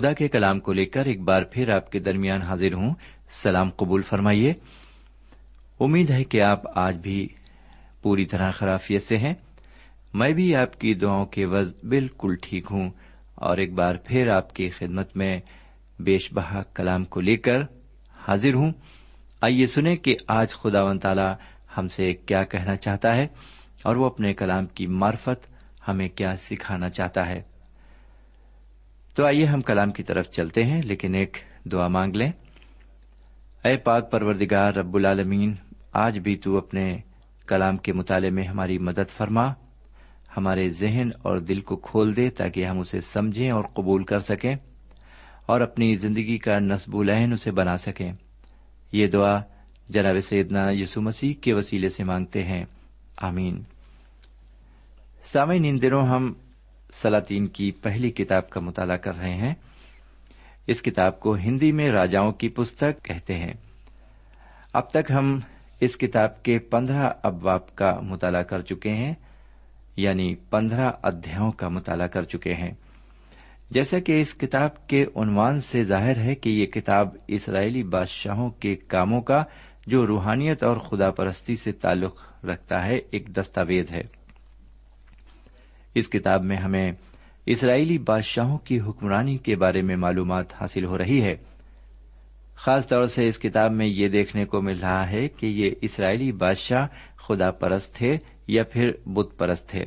خدا کے کلام کو لے کر ایک بار پھر آپ کے درمیان حاضر ہوں۔ سلام قبول فرمائیے۔ امید ہے کہ آپ آج بھی پوری طرح خرافیت سے ہیں۔ میں بھی آپ کی دعاؤں کے وز بالکل ٹھیک ہوں اور ایک بار پھر آپ کی خدمت میں بیش بہا کلام کو لے کر حاضر ہوں۔ آئیے سنیں کہ آج خدا و تعالی ہم سے کیا کہنا چاہتا ہے اور وہ اپنے کلام کی معرفت ہمیں کیا سکھانا چاہتا ہے۔ تو آئیے ہم کلام کی طرف چلتے ہیں، لیکن ایک دعا مانگ لیں۔ اے پاک پروردگار، رب العالمین، آج بھی تو اپنے کلام کے مطالعے میں ہماری مدد فرما، ہمارے ذہن اور دل کو کھول دے تاکہ ہم اسے سمجھیں اور قبول کر سکیں اور اپنی زندگی کا نصب العین اسے بنا سکیں۔ یہ دعا جناب سیدنا یسو مسیح کے وسیلے سے مانگتے ہیں۔ آمین۔ سامعین، ان دنوں ہم سلاطین کی پہلی کتاب کا مطالعہ کر رہے ہیں۔ اس کتاب کو ہندی میں راجاؤں کی پستک کہتے ہیں۔ اب تک ہم اس کتاب کے پندرہ ابواب کا مطالعہ کر چکے ہیں یعنی پندرہ ادھیاؤں کا مطالعہ کر چکے ہیں۔ جیسا کہ اس کتاب کے عنوان سے ظاہر ہے کہ یہ کتاب اسرائیلی بادشاہوں کے کاموں کا، جو روحانیت اور خدا پرستی سے تعلق رکھتا ہے، ایک دستاویز ہے۔ اس کتاب میں ہمیں اسرائیلی بادشاہوں کی حکمرانی کے بارے میں معلومات حاصل ہو رہی ہے۔ خاص طور سے اس کتاب میں یہ دیکھنے کو مل رہا ہے کہ یہ اسرائیلی بادشاہ خدا پرست تھے یا پھر بت پرست تھے۔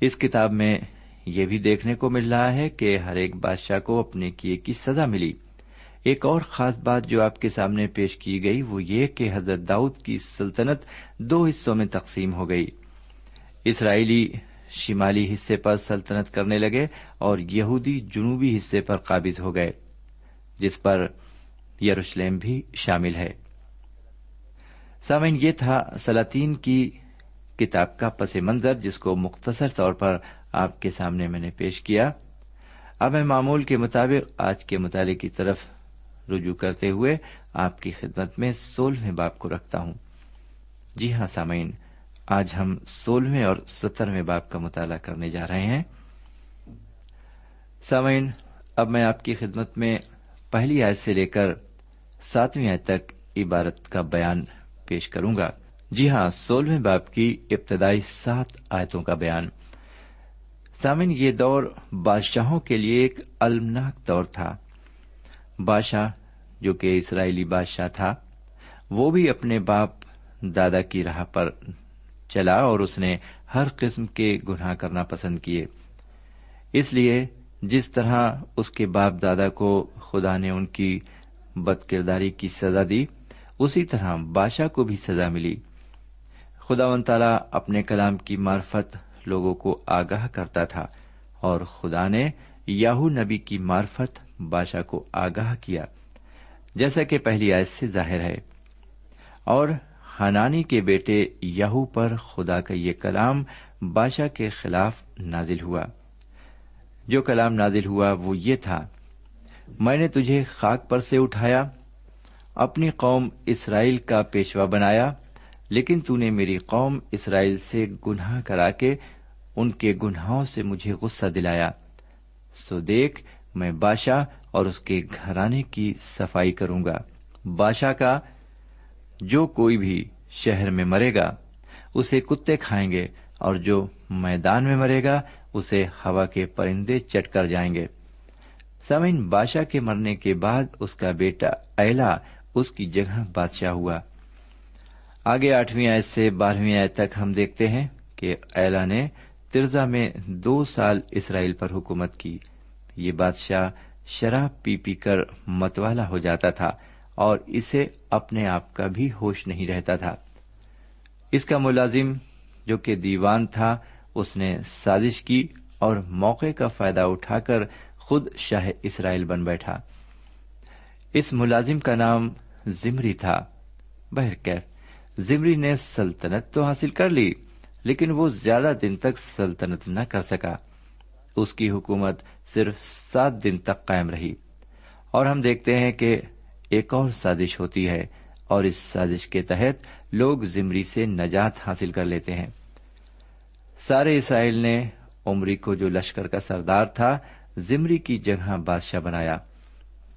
اس کتاب میں یہ بھی دیکھنے کو مل رہا ہے کہ ہر ایک بادشاہ کو اپنے کیے کی سزا ملی۔ ایک اور خاص بات جو آپ کے سامنے پیش کی گئی وہ یہ کہ حضرت داؤد کی سلطنت دو حصوں میں تقسیم ہو گئی۔ اسرائیلی شمالی حصے پر سلطنت کرنے لگے اور یہودی جنوبی حصے پر قابض ہو گئے، جس پر یروشلم بھی شامل ہے۔ سامعین، یہ تھا سلاطین کی کتاب کا پس منظر، جس کو مختصر طور پر آپ کے سامنے میں نے پیش کیا۔ اب میں معمول کے مطابق آج کے مطالعے کی طرف رجوع کرتے ہوئے آپ کی خدمت میں سولہویں باپ کو رکھتا ہوں۔ جی ہاں سامعین آج ہم سولہویں اور سترویں باپ کا مطالعہ کرنے جا رہے ہیں۔ سامعین، اب میں آپ کی خدمت میں پہلی آیت سے لے کر ساتویں آیت تک عبارت کا بیان پیش کروں گا۔ جی ہاں سولہویں باپ کی ابتدائی سات آیتوں کا بیان۔ سامن یہ دور بادشاہوں کے لیے ایک المناک دور تھا۔ بادشاہ، جو کہ اسرائیلی بادشاہ تھا، وہ بھی اپنے باپ دادا کی راہ پر چلا اور اس نے ہر قسم کے گناہ کرنا پسند کیے۔ اس لیے جس طرح اس کے باپ دادا کو خدا نے ان کی بد کرداری کی سزا دی، اسی طرح بادشاہ کو بھی سزا ملی۔ خدا و تعالی اپنے کلام کی معرفت لوگوں کو آگاہ کرتا تھا اور خدا نے یاہو نبی کی معرفت بادشاہ کو آگاہ کیا، جیسا کہ پہلی آیت سے ظاہر ہے۔ اور ہنانی کے بیٹے یہو پر خدا کا یہ کلام بادشاہ کے خلاف نازل ہوا۔ جو کلام نازل ہوا وہ یہ تھا، میں نے تجھے خاک پر سے اٹھایا، اپنی قوم اسرائیل کا پیشوا بنایا، لیکن تو نے میری قوم اسرائیل سے گناہ کرا کے ان کے گناہوں سے مجھے غصہ دلایا۔ سو دیکھ، میں بادشاہ اور اس کے گھرانے کی صفائی کروں گا۔ بادشاہ کا جو کوئی بھی شہر میں مرے گا، اسے کتے کھائیں گے، اور جو میدان میں مرے گا، اسے ہوا کے پرندے چٹ کر جائیں گے۔ سمین بادشاہ کے مرنے کے بعد اس کا بیٹا ایلا اس کی جگہ بادشاہ ہوا۔ آگے آٹھویں آیت سے بارہویں آیت تک ہم دیکھتے ہیں کہ ایلا نے ترزا میں دو سال اسرائیل پر حکومت کی۔ یہ بادشاہ شراب پی پی کر متوالا ہو جاتا تھا۔ اور اسے اپنے آپ کا بھی ہوش نہیں رہتا تھا۔ اس کا ملازم جو کہ دیوان تھا، اس نے سازش کی اور موقع کا فائدہ اٹھا کر خود شاہ اسرائیل بن بیٹھا۔ اس ملازم کا نام زمری تھا۔ بہرکیف زمری نے سلطنت تو حاصل کر لی، لیکن وہ زیادہ دن تک سلطنت نہ کر سکا۔ اس کی حکومت صرف سات دن تک قائم رہی۔ اور ہم دیکھتے ہیں کہ ایک اور سازش ہوتی ہے اور اس سازش کے تحت لوگ زمری سے نجات حاصل کر لیتے ہیں۔ سارے اسرائیل نے عمری کو جو لشکر کا سردار تھا، زمری کی جگہ بادشاہ بنایا،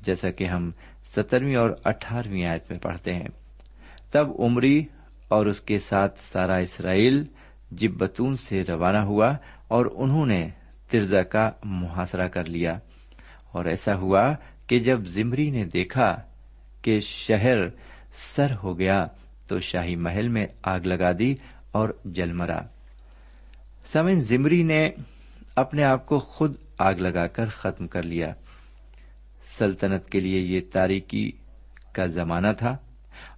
جیسا کہ ہم سترویں اور اٹھارہویں آیت میں پڑھتے ہیں۔ تب عمری اور اس کے ساتھ سارا اسرائیل جبتون سے روانہ ہوا اور انہوں نے ترزا کا محاصرہ کر لیا۔ اور ایسا ہوا کہ جب زمری نے دیکھا کہ شہر سر ہو گیا تو شاہی محل میں آگ لگا دی اور جل مرا۔ سمن زمری نے اپنے آپ کو خود آگ لگا کر ختم کر لیا۔ سلطنت کے لیے یہ تاریکی کا زمانہ تھا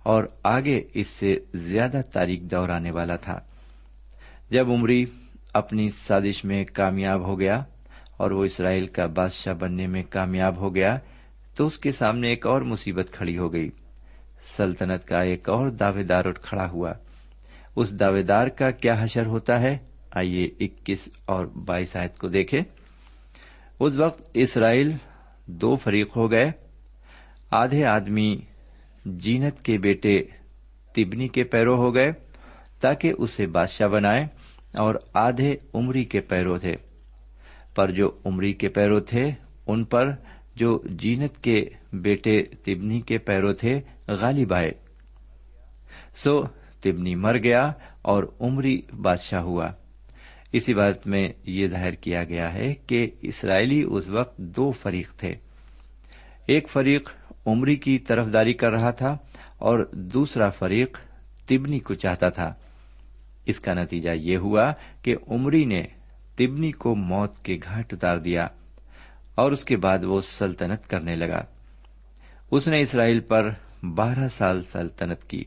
اور آگے اس سے زیادہ تاریخ دور آنے والا تھا۔ جب عمری اپنی سازش میں کامیاب ہو گیا اور وہ اسرائیل کا بادشاہ بننے میں کامیاب ہو گیا تو اس کے سامنے ایک اور مصیبت کھڑی ہو گئی۔ سلطنت کا ایک اور دعوے دار اٹھ کھڑا ہوا۔ اس دعوے دار کا کیا حشر ہوتا ہے؟ آئیے اکیس اور بائیس آیت کو دیکھے اس وقت اسرائیل دو فریق ہو گئے۔ آدھے آدمی جینت کے بیٹے تبنی کے پیرو ہو گئے تاکہ اسے بادشاہ بنائے اور آدھے عمری کے پیرو تھے۔ پر جو عمری کے پیرو تھے، ان پر جو جینت کے بیٹے تبنی کے پیرو تھے، غالب آئے۔ سو تبنی مر گیا اور عمری بادشاہ ہوا۔ اس عبارت میں یہ ظاہر کیا گیا ہے کہ اسرائیلی اس وقت دو فریق تھے۔ ایک فریق عمری کی طرفداری کر رہا تھا اور دوسرا فریق تبنی کو چاہتا تھا۔ اس کا نتیجہ یہ ہوا کہ عمری نے تبنی کو موت کے گھاٹ اتار دیا۔ اور اس کے بعد وہ سلطنت کرنے لگا۔ اس نے اسرائیل پر بارہ سال سلطنت کی۔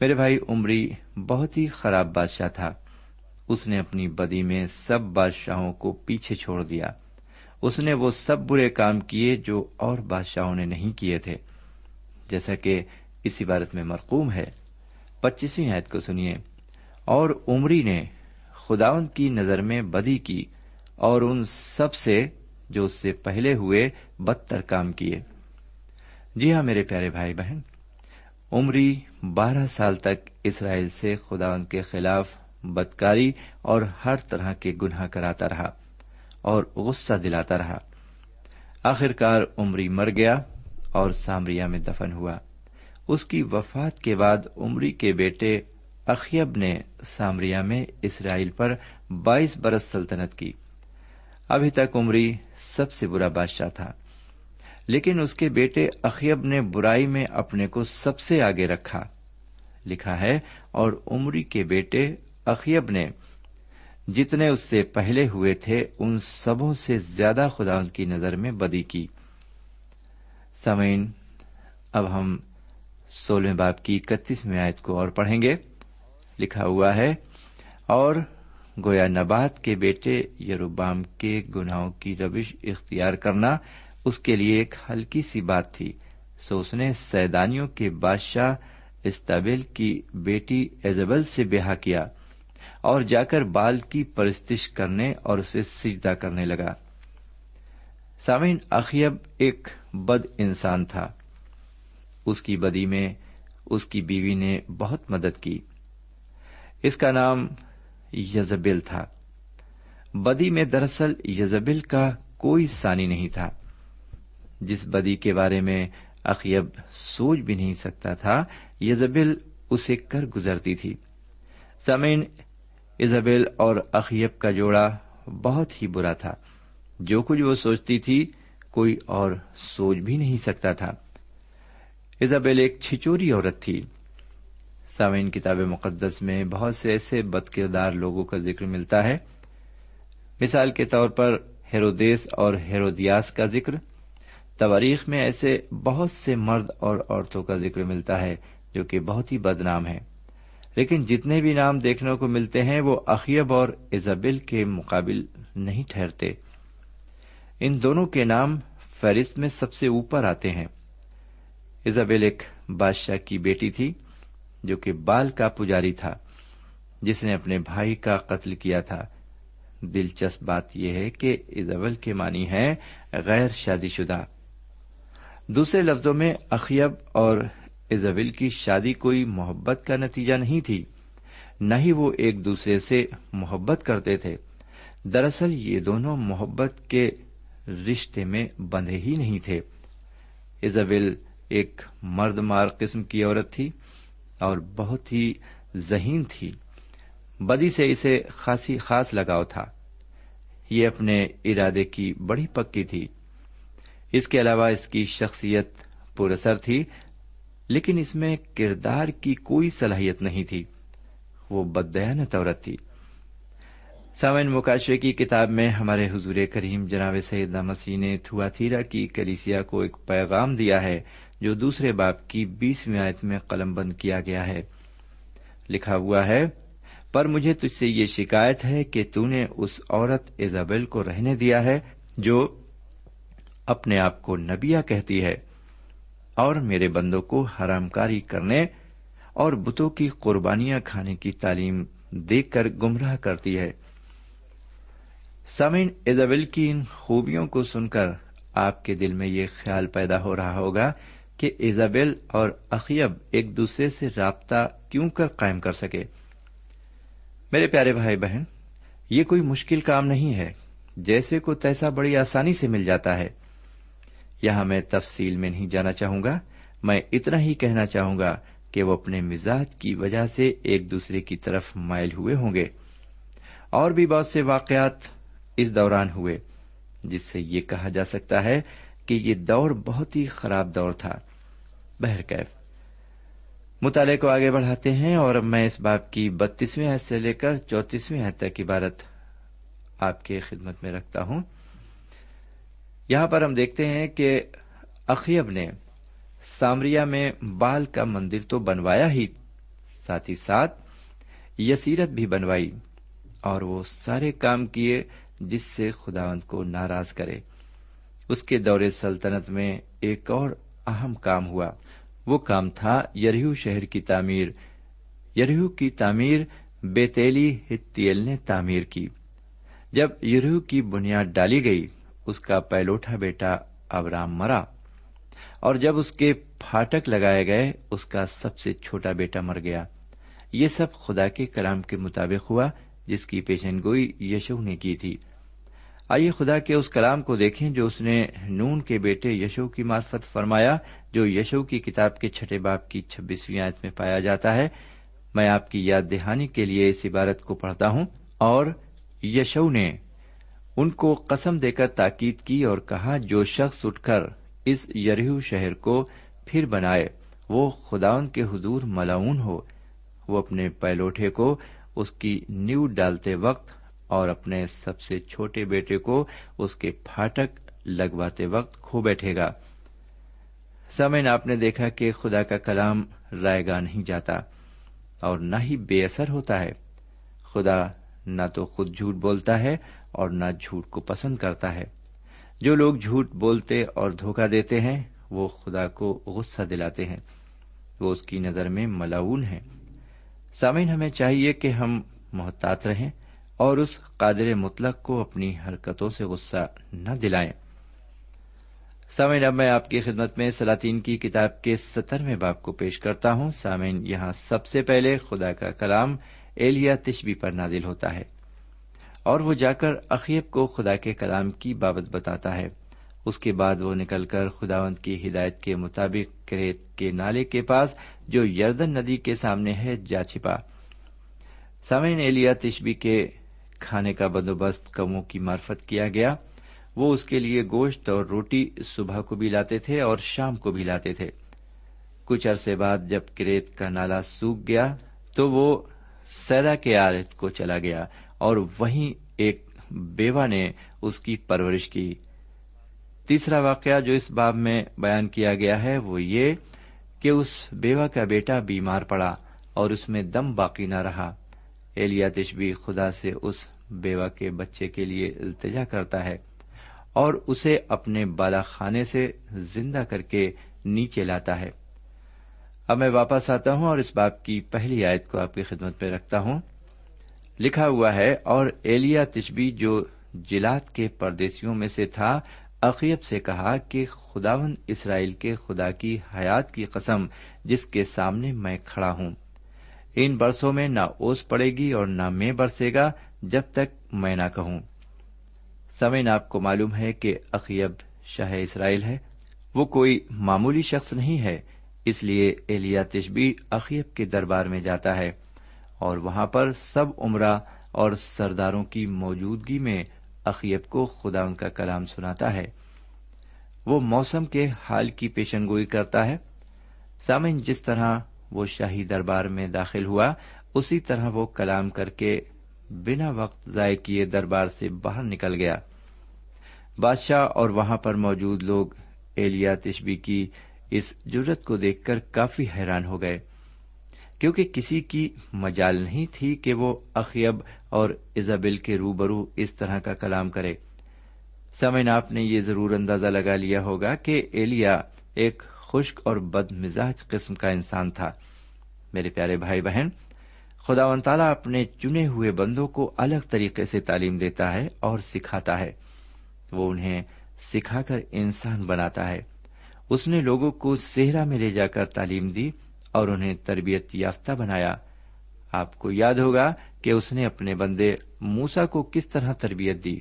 میرے بھائی، عمری بہت ہی خراب بادشاہ تھا۔ اس نے اپنی بدی میں سب بادشاہوں کو پیچھے چھوڑ دیا۔ اس نے وہ سب برے کام کیے جو اور بادشاہوں نے نہیں کیے تھے۔ جیسا کہ اس عبارت میں مرقوم ہے۔ پچیسویں عید کو سنیے۔ اور عمری نے خداون کی نظر میں بدی کی اور ان سب سے جو اس سے پہلے ہوئے بدتر کام کیے۔ جی ہاں میرے پیارے بھائی بہن، عمری بارہ سال تک اسرائیل سے خداون کے خلاف بدکاری اور ہر طرح کے گناہ کراتا رہا اور غصہ دلاتا رہا۔ آخرکار عمری مر گیا اور سامریا میں دفن ہوا۔ اس کی وفات کے بعد عمری کے بیٹے اخیب نے سامریا میں اسرائیل پر بائیس برس سلطنت کی۔ ابھی تک عمری سب سے برا بادشاہ تھا۔ لیکن اس کے بیٹے اخیب نے برائی میں اپنے کو سب سے آگے رکھا۔ لکھا ہے، اور عمری کے بیٹے اخیب نے جتنے اس سے پہلے ہوئے تھے، ان سبوں سے زیادہ خدا ان کی نظر میں بدی کی۔ سمعین اب ہم سولہویں باپ کی اکتیسویں آیت کو اور پڑھیں گے۔ لکھا ہوا ہے، اور گویا نبات کے بیٹے یروبام کے گناہوں کی روش اختیار کرنا اس کے لیے ایک ہلکی سی بات تھی۔ سو اس نے سیدانیوں کے بادشاہ استابل کی بیٹی ایزبل سے بیاہ کیا اور جا کر بال کی پرستش کرنے اور اسے سجدہ کرنے لگا۔ سامعین، اخیب ایک بد انسان تھا۔ اس کی بدی میں اس کی بیوی نے بہت مدد کی۔ اس کا نام یزبل تھا۔ بدی میں دراصل یزبل کا کوئی سانی نہیں تھا، جس بدی کے بارے میں اخیب سوچ بھی نہیں سکتا تھا یزبل اسے کر گزرتی تھی۔ سمین ایزبیل اور اخیب کا جوڑا بہت ہی برا تھا۔ جو کچھ وہ سوچتی تھی، کوئی اور سوچ بھی نہیں سکتا تھا۔ ایزابیل ایک چھچوری عورت تھی۔ سامعین، کتاب مقدس میں بہت سے ایسے بد کردار لوگوں کا ذکر ملتا ہے۔ مثال کے طور پر ہیرودیس اور ہیرودیاس کا ذکر۔ تواریخ میں ایسے بہت سے مرد اور عورتوں کا ذکر ملتا ہے جو کہ بہت ہی بدنام ہے لیکن جتنے بھی نام دیکھنے کو ملتے ہیں، وہ اخیب اور ایزابل کے مقابل نہیں ٹھہرتے۔ ان دونوں کے نام فہرست میں سب سے اوپر آتے ہیں۔ ایزابل ایک بادشاہ کی بیٹی تھی۔ جو کہ بال کا پجاری تھا، جس نے اپنے بھائی کا قتل کیا تھا۔ دلچسپ بات یہ ہے کہ ایزابل کے معنی ہے غیر شادی شدہ۔ دوسرے لفظوں میں، اخیب اور ایزابل کی شادی کوئی محبت کا نتیجہ نہیں تھی، نہ ہی وہ ایک دوسرے سے محبت کرتے تھے۔ دراصل یہ دونوں محبت کے رشتے میں بندھے ہی نہیں تھے۔ ایزابل ایک مرد مار قسم کی عورت تھی۔ اور بہت ہی ذہین تھی۔ بدی سے اسے خاصی خاص لگاؤ تھا۔ یہ اپنے ارادے کی بڑی پکی تھی۔ اس کے علاوہ اس کی شخصیت پرسر تھی، لیکن اس میں کردار کی کوئی صلاحیت نہیں تھی۔ وہ بدیانت عورت تھی۔ سامن مکاشرے کی کتاب میں ہمارے حضور کریم جناب سیدہ مسیح نے تھواتھیرا کی کلیسیا کو ایک پیغام دیا ہے۔ جو دوسرے باپ کی بیسویں آیت میں قلم بند کیا گیا ہے۔ لکھا ہوا ہے، پر مجھے تجھ سے یہ شکایت ہے کہ تو نے اس عورت ایزابل کو رہنے دیا ہے جو اپنے آپ کو نبیا کہتی ہے اور میرے بندوں کو حرام کاری کرنے اور بتوں کی قربانیاں کھانے کی تعلیم دیکھ کر گمراہ کرتی ہے۔ سمین ایزابل کی ان خوبیوں کو سن کر آپ کے دل میں یہ خیال پیدا ہو رہا ہوگا کہ ایزابیل اور اخیب ایک دوسرے سے رابطہ کیوں کر قائم کر سکے؟ میرے پیارے بھائی بہن، یہ کوئی مشکل کام نہیں ہے۔ جیسے کو تیسا بڑی آسانی سے مل جاتا ہے۔ یہاں میں تفصیل میں نہیں جانا چاہوں گا۔ میں اتنا ہی کہنا چاہوں گا کہ وہ اپنے مزاج کی وجہ سے ایک دوسرے کی طرف مائل ہوئے ہوں گے۔ اور بھی بہت سے واقعات اس دوران ہوئے، جس سے یہ کہا جا سکتا ہے کہ یہ دور بہت ہی خراب دور تھا۔ بہرکیف مطالعے کو آگے بڑھاتے ہیں اور میں اس باپ کی بتیسویں حد سے لے کر چوتیسویں حد تک عبارت آپ کی خدمت میں رکھتا ہوں۔ یہاں پر ہم دیکھتے ہیں کہ اخیب نے سامریا میں بال کا مندر تو بنوایا ہی، ساتھ ہی ساتھ یسیرت بھی بنوائی اور وہ سارے کام کیے جس سے خداوند کو ناراض کرے۔ اس کے دور سلطنت میں ایک اور اہم کام ہوا۔ وہ کام تھا یریو شہر کی تعمیر۔ یریو کی تعمیر بیتیلی ہتیل نے تعمیر کی۔ جب یریو کی بنیاد ڈالی گئی، اس کا پہلوٹا بیٹا ابرام مرا۔ اور جب اس کے پھاٹک لگائے گئے، اس کا سب سے چھوٹا بیٹا مر گیا۔ یہ سب خدا کے کلام کے مطابق ہوا، جس کی پیشن گوئی یشو نے کی تھی۔ آئیے خدا کے اس کلام کو دیکھیں جو اس نے نون کے بیٹے یشو کی مارفت فرمایا، جو یشو کی کتاب کے چھٹے باپ کی چھبیسویں آیت میں پایا جاتا ہے۔ میں آپ کی یاد دہانی کے لیے اس عبارت کو پڑھتا ہوں۔ اور یشو نے ان کو قسم دے کر تاکید کی اور کہا، جو شخص اٹھ کر اس یریو شہر کو پھر بنائے، وہ خداون کے حضور ملاؤن ہو۔ وہ اپنے پیلوٹے کو اس کی نیو ڈالتے وقت اور اپنے سب سے چھوٹے بیٹے کو اس کے پھاٹک لگواتے وقت کھو بیٹھے گا۔ سمین آپ نے دیکھا کہ خدا کا کلام رائے گا نہیں جاتا اور نہ ہی بے اثر ہوتا ہے۔ خدا نہ تو خود جھوٹ بولتا ہے اور نہ جھوٹ کو پسند کرتا ہے۔ جو لوگ جھوٹ بولتے اور دھوکہ دیتے ہیں، وہ خدا کو غصہ دلاتے ہیں۔ وہ اس کی نظر میں ملاون ہیں۔ سامعین ہمیں چاہیے کہ ہم محتاط رہیں۔ اور اس قادر مطلق کو اپنی حرکتوں سے غصہ نہ دلائیں۔ سامعین، اب میں آپ کی خدمت میں سلاطین کی کتاب کے سترویں باپ کو پیش کرتا ہوں۔ سامعین، یہاں سب سے پہلے خدا کا کلام ایلیا تشبی پر نازل ہوتا ہے اور وہ جا کر اخیب کو خدا کے کلام کی بابت بتاتا ہے۔ اس کے بعد وہ نکل کر خداوند کی ہدایت کے مطابق کریت کے نالے کے پاس جو یردن ندی کے سامنے ہے، جا چھپا۔ سامعین، ایلیا تشبی کے کھانے کا بندوبست کموں کی مارفت کیا گیا۔ وہ اس کے لیے گوشت اور روٹی صبح کو بھی لاتے تھے اور شام کو بھی لاتے تھے۔ کچھ عرصے بعد جب کریت کا نالا سوکھ گیا تو وہ سیدا کے آرت کو چلا گیا اور وہیں ایک بیوہ نے اس کی پرورش کی۔ تیسرا واقعہ جو اس باب میں بیان کیا گیا ہے وہ یہ کہ اس بیوہ کا بیٹا بیمار پڑا اور اس میں دم باقی نہ رہا۔ ایلیا تشبی خدا سے اس بیوہ کے بچے کے لیے التجا کرتا ہے اور اسے اپنے بالا خانے سے زندہ کر کے نیچے لاتا ہے۔ اب میں واپس آتا ہوں اور اس باپ کی پہلی آیت کو آپ کی خدمت میں رکھتا ہوں۔ لکھا ہوا ہے، اور ایلیا تشبی جو جلات کے پردیسیوں میں سے تھا، عقیب سے کہا کہ خداون اسرائیل کے خدا کی حیات کی قسم جس کے سامنے میں کھڑا ہوں۔ ان برسوں میں نہ اوس پڑے گی اور نہ میں برسے گا جب تک میں نہ کہوں۔ سمین آپ کو معلوم ہے کہ عقیب شاہ اسرائیل ہے۔ وہ کوئی معمولی شخص نہیں ہے، اس لیے ایلیا تشبی عقیب کے دربار میں جاتا ہے۔ اور وہاں پر سب عمرہ اور سرداروں کی موجودگی میں عقیب کو خدا ان کا کلام سناتا ہے۔ وہ موسم کے حال کی پیشن گوئی کرتا ہے۔ سامن جس طرح وہ شاہی دربار میں داخل ہوا، اسی طرح وہ کلام کر کے بنا وقت ضائع کیے دربار سے باہر نکل گیا۔ بادشاہ اور وہاں پر موجود لوگ ایلیا تشبی کی اس جرت کو دیکھ کر کافی حیران ہو گئے، کیونکہ کسی کی مجال نہیں تھی کہ وہ اخیب اور ایزابل کے روبرو اس طرح کا کلام کرے۔ سمن آپ نے یہ ضرور اندازہ لگا لیا ہوگا کہ ایلیا ایک خشک اور بد مزاج قسم کا انسان تھا۔ میرے پیارے بھائی بہن خدا و تعالیٰ اپنے چنے ہوئے بندوں کو الگ طریقے سے تعلیم دیتا ہے اور سکھاتا ہے۔ وہ انہیں سکھا کر انسان بناتا ہے۔ اس نے لوگوں کو صحرا میں لے جا کر تعلیم دی اور انہیں تربیت یافتہ بنایا۔ آپ کو یاد ہوگا کہ اس نے اپنے بندے موسا کو کس طرح تربیت دی۔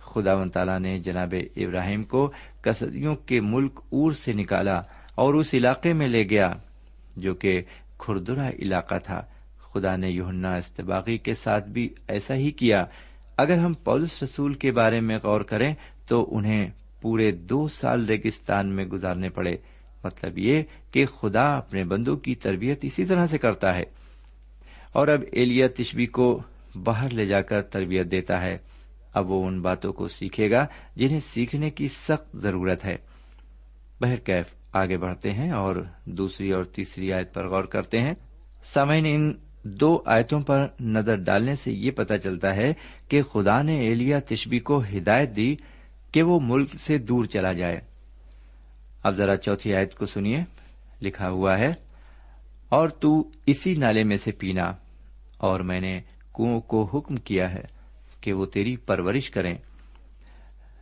خدا و تعالیٰ نے جناب ابراہیم کو کسدیوں کے ملک اور سے نکالا اور اس علاقے میں لے گیا، جو کہ کھردرا علاقہ تھا۔ خدا نے یوہنا استباغی کے ساتھ بھی ایسا ہی کیا۔ اگر ہم پولس رسول کے بارے میں غور کریں تو انہیں پورے دو سال ریگستان میں گزارنے پڑے۔ مطلب یہ کہ خدا اپنے بندوں کی تربیت اسی طرح سے کرتا ہے۔ اور اب ایلیا تشبی کو باہر لے جا کر تربیت دیتا ہے۔ اب وہ ان باتوں کو سیکھے گا جنہیں سیکھنے کی سخت ضرورت ہے۔ بہرکیف آگے بڑھتے ہیں اور دوسری اور تیسری آیت پر غور کرتے ہیں۔ سامعین، ان دو آیتوں پر نظر ڈالنے سے یہ پتا چلتا ہے کہ خدا نے ایلیا تشبی کو ہدایت دی کہ وہ ملک سے دور چلا جائے۔ اب ذرا چوتھی آیت کو سنیے۔ لکھا ہوا ہے، اور تو اسی نالے میں سے پینا، اور میں نے کنو کو حکم کیا ہے کہ وہ تیری پرورش کریں۔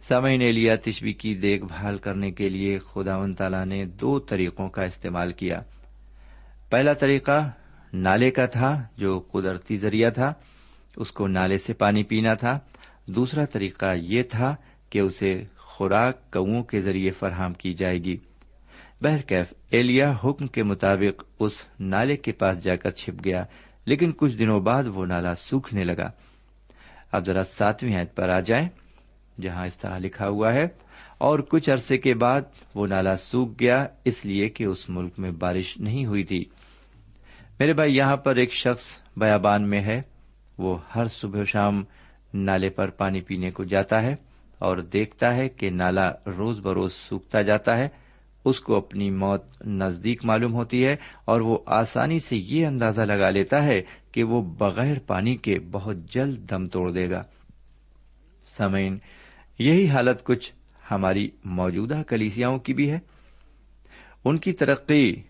سمے نے لیا تشبی کی دیکھ بھال کرنے کے لیے خدا و تعالی نے دو طریقوں کا استعمال کیا۔ پہلا طریقہ نالے کا تھا جو قدرتی ذریعہ تھا، اس کو نالے سے پانی پینا تھا۔ دوسرا طریقہ یہ تھا کہ اسے خوراک کوں کے ذریعے فراہم کی جائے گی۔ بہرکیف ایلیا حکم کے مطابق اس نالے کے پاس جا کر چھپ گیا، لیکن کچھ دنوں بعد وہ نالا سوکھنے لگا۔ اب ذرا ساتویں پر آ جائیں۔ جہاں اس طرح لکھا ہوا ہے۔ اور کچھ عرصے کے بعد وہ نالا سوکھ گیا، اس لیے کہ اس ملک میں بارش نہیں ہوئی تھی۔ میرے بھائی، یہاں پر ایک شخص بیابان میں ہے۔ وہ ہر صبح شام نالے پر پانی پینے کو جاتا ہے اور دیکھتا ہے کہ نالا روز بروز سوکھتا جاتا ہے۔ اس کو اپنی موت نزدیک معلوم ہوتی ہے اور وہ آسانی سے یہ اندازہ لگا لیتا ہے کہ وہ بغیر پانی کے بہت جلد دم توڑ دے گا۔ سمعین یہی حالت کچھ ہماری موجودہ کلیسیاؤں کی بھی ہے۔ ان کی ترقی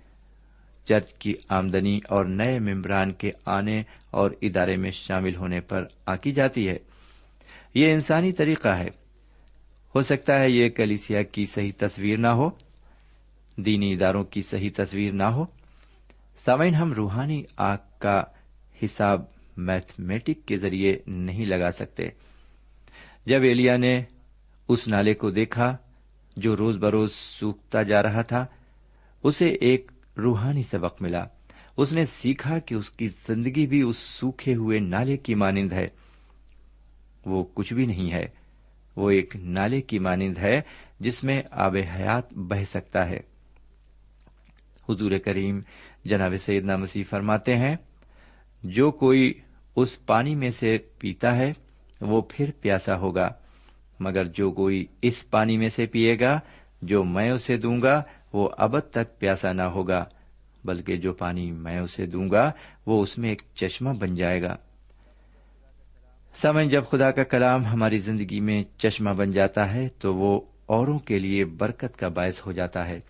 چرچ کی آمدنی اور نئے ممبران کے آنے اور ادارے میں شامل ہونے پر آکی جاتی ہے۔ یہ انسانی طریقہ ہے۔ ہو سکتا ہے یہ کلیسیا کی صحیح تصویر نہ ہو، دینی اداروں کی صحیح تصویر نہ ہو۔ سامعین، ہم روحانی آگ کا حساب میتھمیٹک کے ذریعے نہیں لگا سکتے۔ جب ایلیا نے اس نالے کو دیکھا جو روز بروز سوکھتا جا رہا تھا، اسے ایک روحانی سبق ملا۔ اس نے سیکھا کہ اس کی زندگی بھی اس سوکھے ہوئے نالے کی مانند ہے۔ وہ کچھ بھی نہیں ہے۔ وہ ایک نالے کی مانند ہے جس میں آب حیات بہ سکتا ہے۔ حضور کریم جناب سیدنا مسیح فرماتے ہیں، جو کوئی اس پانی میں سے پیتا ہے، وہ پھر پیاسا ہوگا۔ مگر جو کوئی اس پانی میں سے پیے گا، جو میں اسے دوں گا، وہ ابد تک پیاسا نہ ہوگا، بلکہ جو پانی میں اسے دوں گا، وہ اس میں ایک چشمہ بن جائے گا۔ سمے جب خدا کا کلام ہماری زندگی میں چشمہ بن جاتا ہے، تو وہ اوروں کے لیے برکت کا باعث ہو جاتا ہے،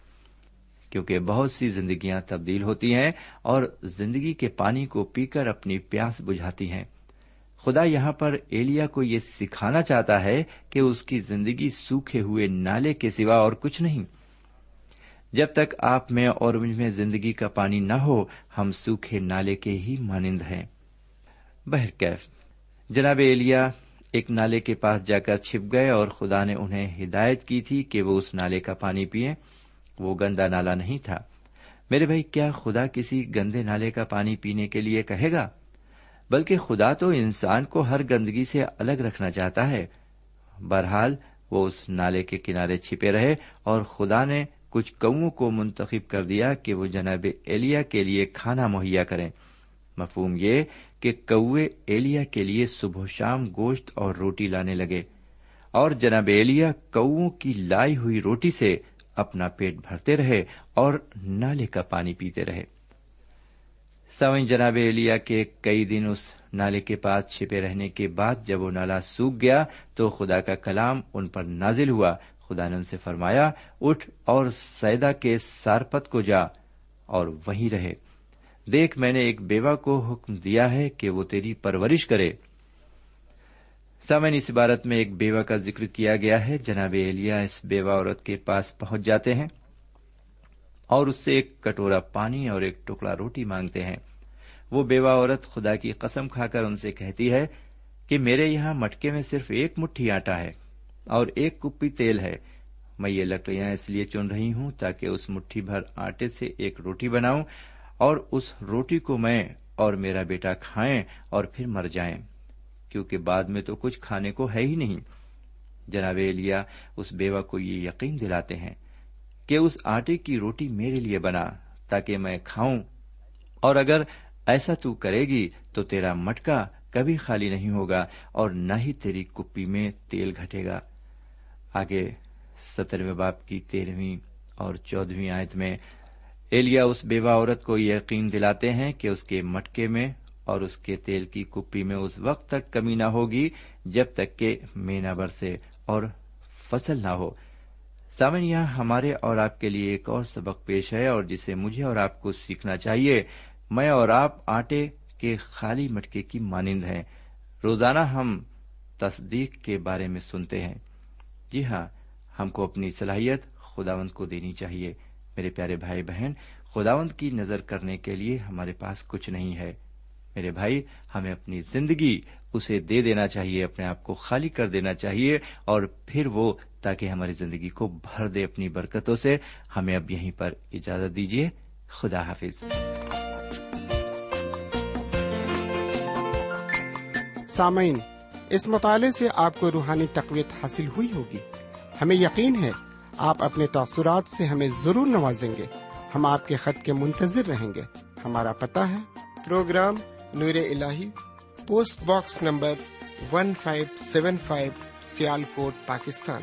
کیونکہ بہت سی زندگیاں تبدیل ہوتی ہیں اور زندگی کے پانی کو پی کر اپنی پیاس بجھاتی ہیں۔ خدا یہاں پر ایلیا کو یہ سکھانا چاہتا ہے کہ اس کی زندگی سوکھے ہوئے نالے کے سوا اور کچھ نہیں۔ جب تک آپ میں اور مجھ میں زندگی کا پانی نہ ہو، ہم سوکھے نالے کے ہی مانند ہیں۔ بہرکیف جناب ایلیا ایک نالے کے پاس جا کر چھپ گئے اور خدا نے انہیں ہدایت کی تھی کہ وہ اس نالے کا پانی پیئے وہ گندا نالا نہیں تھا۔ میرے بھائی، کیا خدا کسی گندے نالے کا پانی پینے کے لیے کہے گا؟ بلکہ خدا تو انسان کو ہر گندگی سے الگ رکھنا چاہتا ہے۔ بہرحال وہ اس نالے کے کنارے چھپے رہے اور خدا نے کچھ کوں کو منتخب کر دیا کہ وہ جناب ایلیا کے لیے کھانا مہیا کریں۔ مفہوم یہ کہ کوے ایلیا کے لیے صبح شام گوشت اور روٹی لانے لگے اور جناب ایلیا کوں کی لائی ہوئی روٹی سے اپنا پیٹ بھرتے رہے اور نالے کا پانی پیتے رہے۔ سوئن جناب ایلیا کے کئی دن اس نالے کے پاس چھپے رہنے کے بعد جب وہ نالا سوکھ گیا تو خدا کا کلام ان پر نازل ہوا۔ خدا نے ان سے فرمایا، اٹھ اور سیدا کے سارپت کو جا اور وہیں رہے۔ دیکھ، میں نے ایک بیوہ کو حکم دیا ہے کہ وہ تیری پرورش کرے۔ سامن اس عبارت میں ایک بیوہ کا ذکر کیا گیا ہے۔ جناب ایلیا اس بیوہ عورت کے پاس پہنچ جاتے ہیں۔ اور اس سے ایک کٹورا پانی اور ایک ٹکڑا روٹی مانگتے ہیں۔ وہ بیوہ عورت خدا کی قسم کھا کر ان سے کہتی ہے کہ میرے یہاں مٹکے میں صرف ایک مٹھی آٹا ہے اور ایک کپی تیل ہے۔ میں یہ لکڑیاں اس لیے چن رہی ہوں تاکہ اس مٹھی بھر آٹے سے ایک روٹی بناؤں اور اس روٹی کو میں اور میرا بیٹا کھائیں اور پھر مر جائیں، کیونکہ بعد میں تو کچھ کھانے کو ہے ہی نہیں۔ جناب ایلیا، اس بیوہ کو یہ یقین دلاتے ہیں۔ کہ اس آٹے کی روٹی میرے لیے بنا تاکہ میں کھاؤں۔ اور اگر ایسا تو کرے گی تو تیرا مٹکا کبھی خالی نہیں ہوگا اور نہ ہی تیری کپی میں تیل گھٹے گا۔ آگے سترویں باپ کی تیرہویں اور چودہویں آیت میں ایلیا اس بیوہ عورت کو یقین دلاتے ہیں کہ اس کے مٹکے میں اور اس کے تیل کی کپی میں اس وقت تک کمی نہ ہوگی جب تک کہ مینا برسے اور فصل نہ ہو۔ سامن یہاں ہمارے اور آپ کے لیے ایک اور سبق پیش ہے اور جسے مجھے اور آپ کو سیکھنا چاہیے۔ میں اور آپ آٹے کے خالی مٹکے کی مانند ہیں۔ روزانہ ہم تصدیق کے بارے میں سنتے ہیں۔ جی ہاں ہم کو اپنی صلاحیت خداوند کو دینی چاہیے۔ میرے پیارے بھائی بہن، خداوند کی نظر کرنے کے لیے ہمارے پاس کچھ نہیں ہے۔ میرے بھائی، ہمیں اپنی زندگی اسے دے دینا چاہیے، اپنے آپ کو خالی کر دینا چاہیے اور پھر وہ تاکہ ہماری زندگی کو بھر دے اپنی برکتوں سے، ہمیں اب یہیں پر اجازت دیجیے خدا حافظ۔ سامعین، اس مطالعے سے آپ کو روحانی تقویت حاصل ہوئی ہوگی۔ ہمیں یقین ہے، آپ اپنے تاثرات سے ہمیں ضرور نوازیں گے۔ ہم آپ کے خط کے منتظر رہیں گے۔ ہمارا پتہ ہے، پروگرام نور ال post box number one five seven five Sialkot, Pakistan.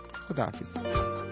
خدا حافظ